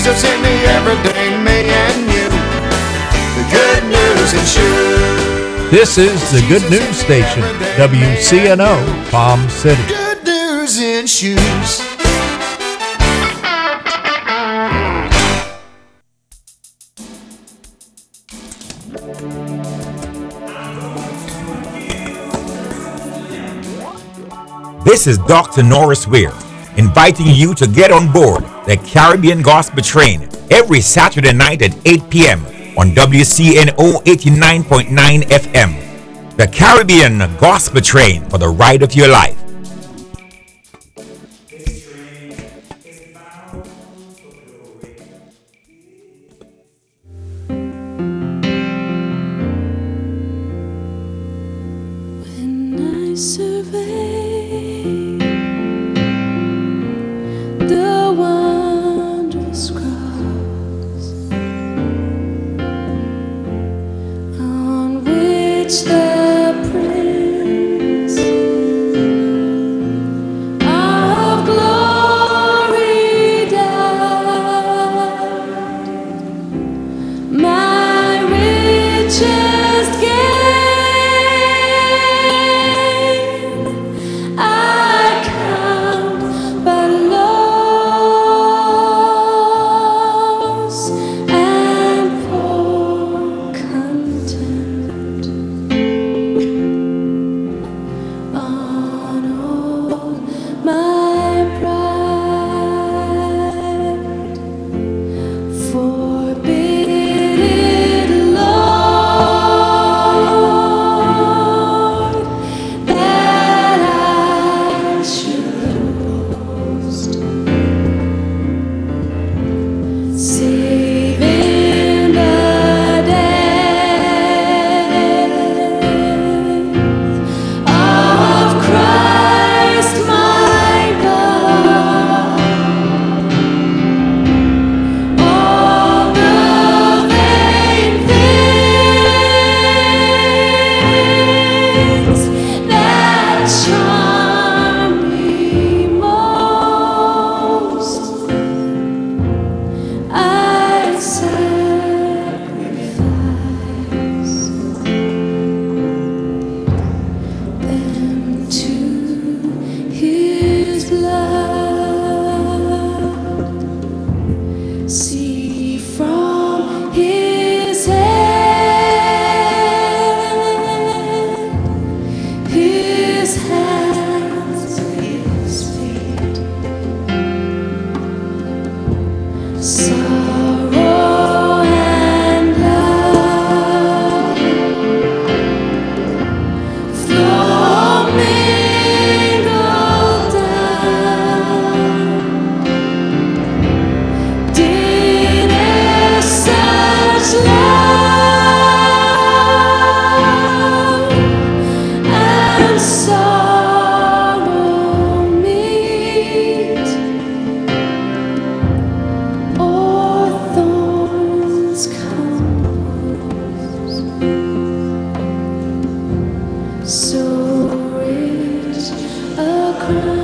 Jesus in the everyday me and you. The good news in shoes. This is the Good News Station, WCNO, Palm City. Good news in shoes. This is Dr. Norris Weir, inviting you to get on board the Caribbean Gospel Train every Saturday night at 8 p.m. on WCNO 89.9 FM. The Caribbean Gospel Train for the ride of your life. So rich a crown,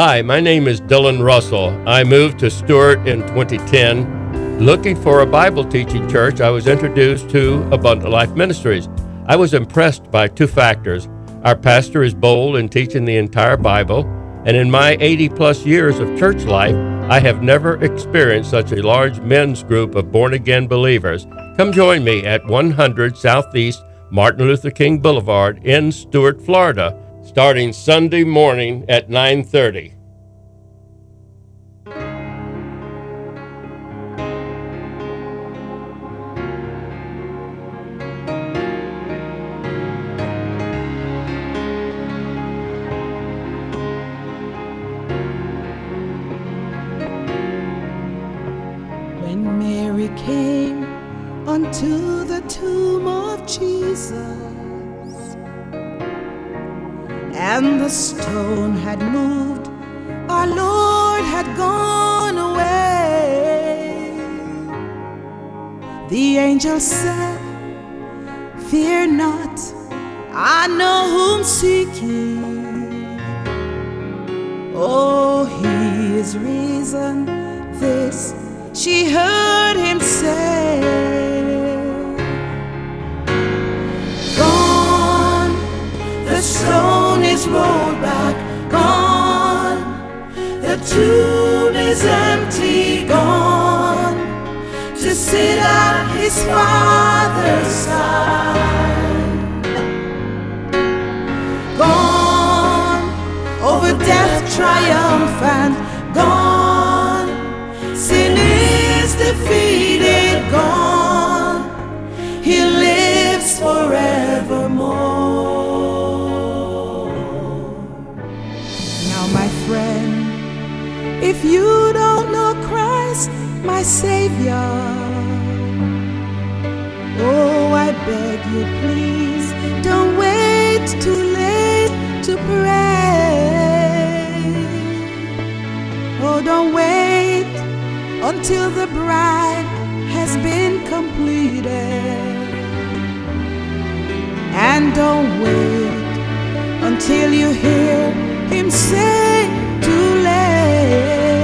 Hi, my name is Dylan Russell. I moved to Stuart in 2010. Looking for a Bible teaching church, I was introduced to Abundant Life Ministries. I was impressed by two factors. Our pastor is bold in teaching the entire Bible, and in my 80 plus years of church life, I have never experienced such a large men's group of born again believers. Come join me at 100 Southeast Martin Luther King Boulevard in Stuart, Florida, starting Sunday morning at 9:30. When Mary came unto the tomb of Jesus, and the stone had moved, our Lord had gone away. The angel said, Fear not, I know whom seeking. Oh, he is risen. This she heard him say. Gone, the stone is rolled back. Gone, the tomb is empty. Gone to sit at his father's side. Gone over death triumphant. My Savior, oh, I beg you, please don't wait too late to pray. Oh, don't wait until the bride has been completed. And don't wait until you hear him say, Too late.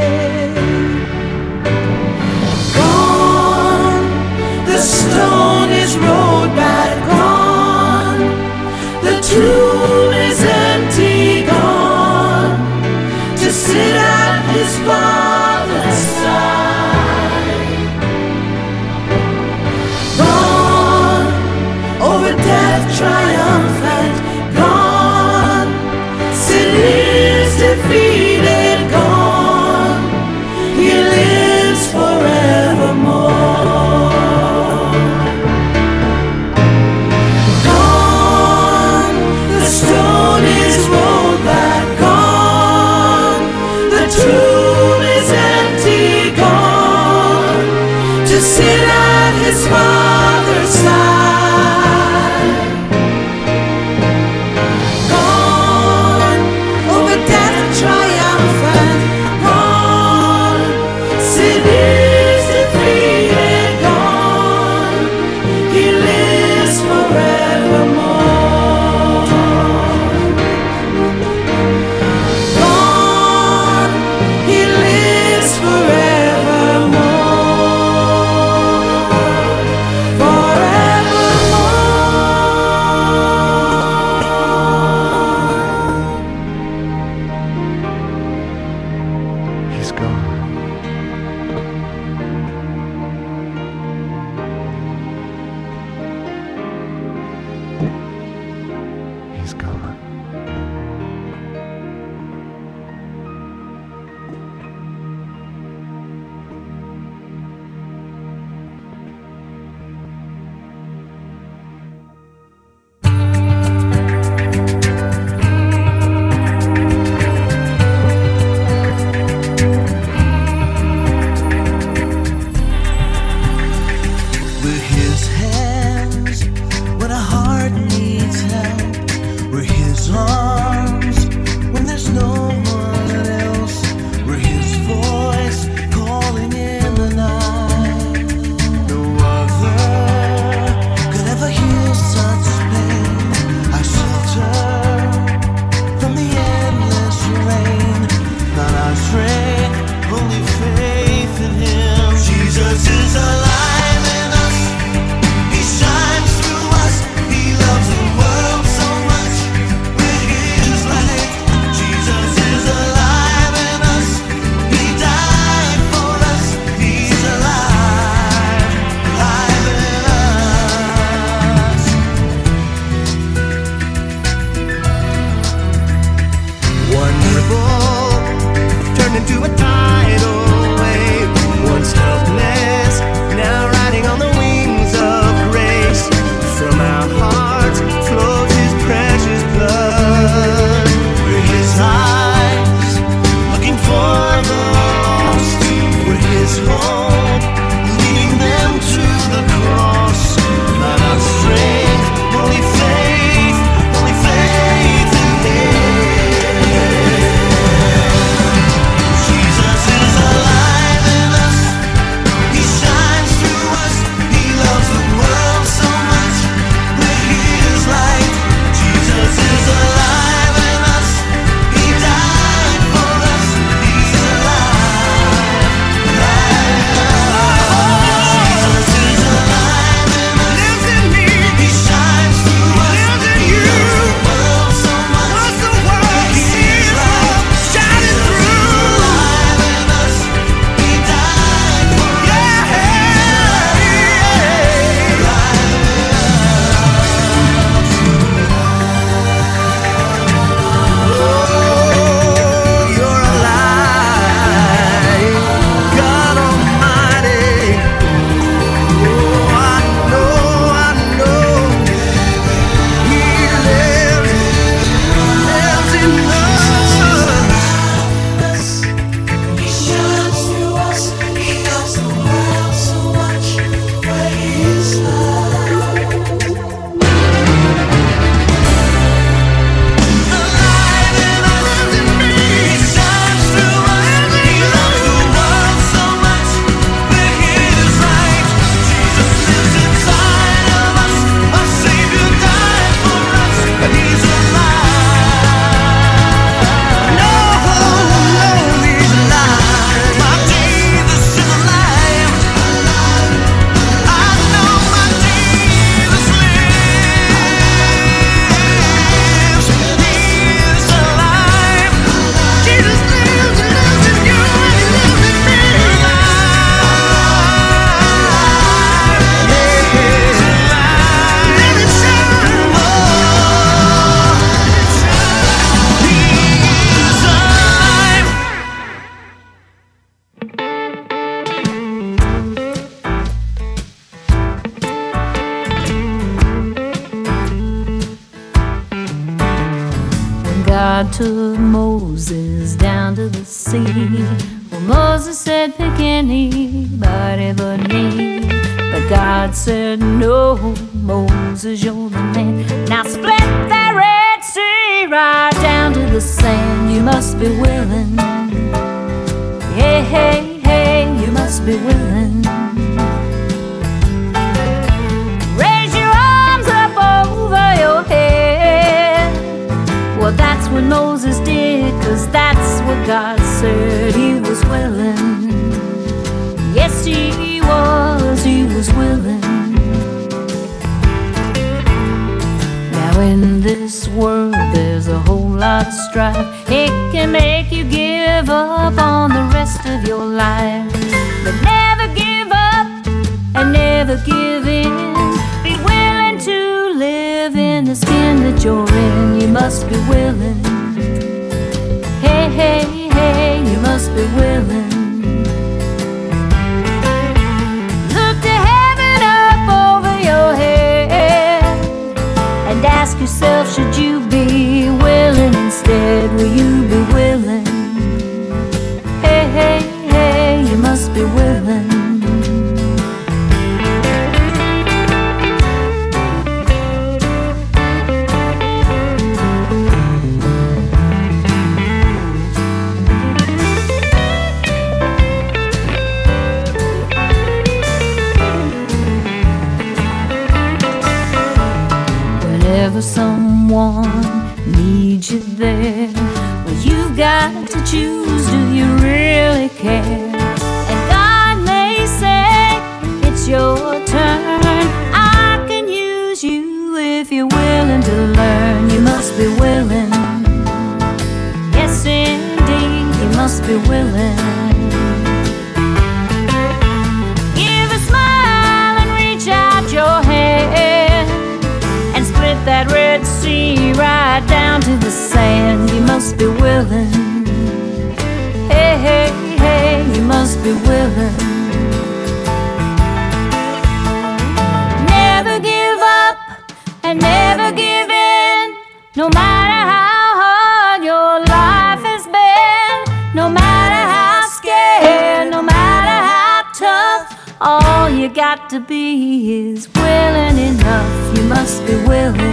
Moses did, cause that's what God said he was willing. Yes, he was, he was willing. Now, in this world, there's a whole lot of strife. It can make you give up on the rest of your life. But never give up and never give in skin that you're in, you must be willing. Hey, hey, hey, you must be willing. Look to heaven up over your head and ask yourself, should you be willing instead? Will you be willing? Hey, hey. to be is willing enough. You must be willing.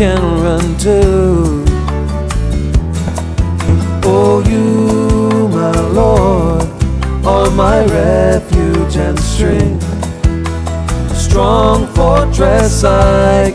can run to. Oh, you, my Lord, are my refuge and strength, strong fortress I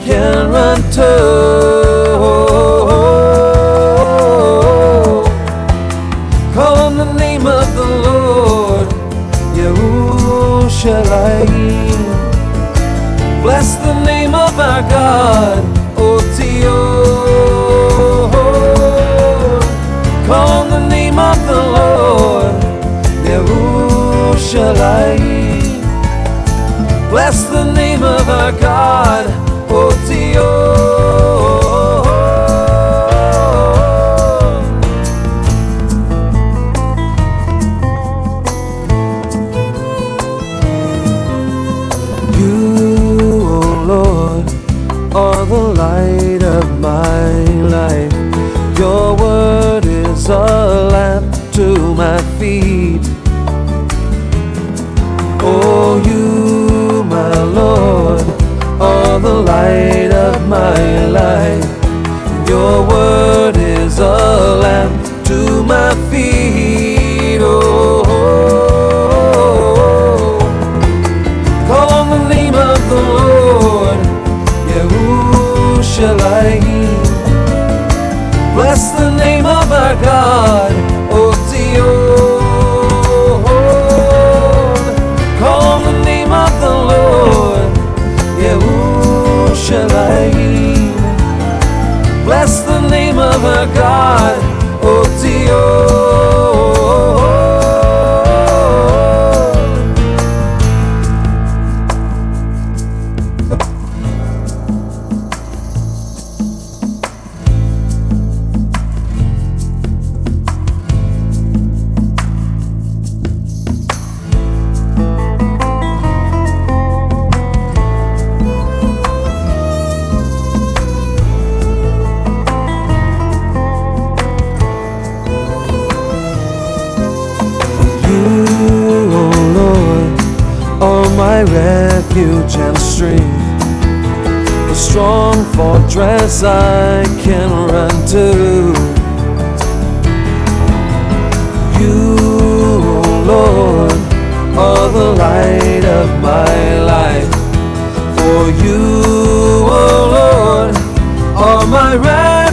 Yerushalayim. Bless the name of our God. My refuge and strength, a strong fortress I can run to. You, O Lord, are the light of my life. For you, O Lord, are my refuge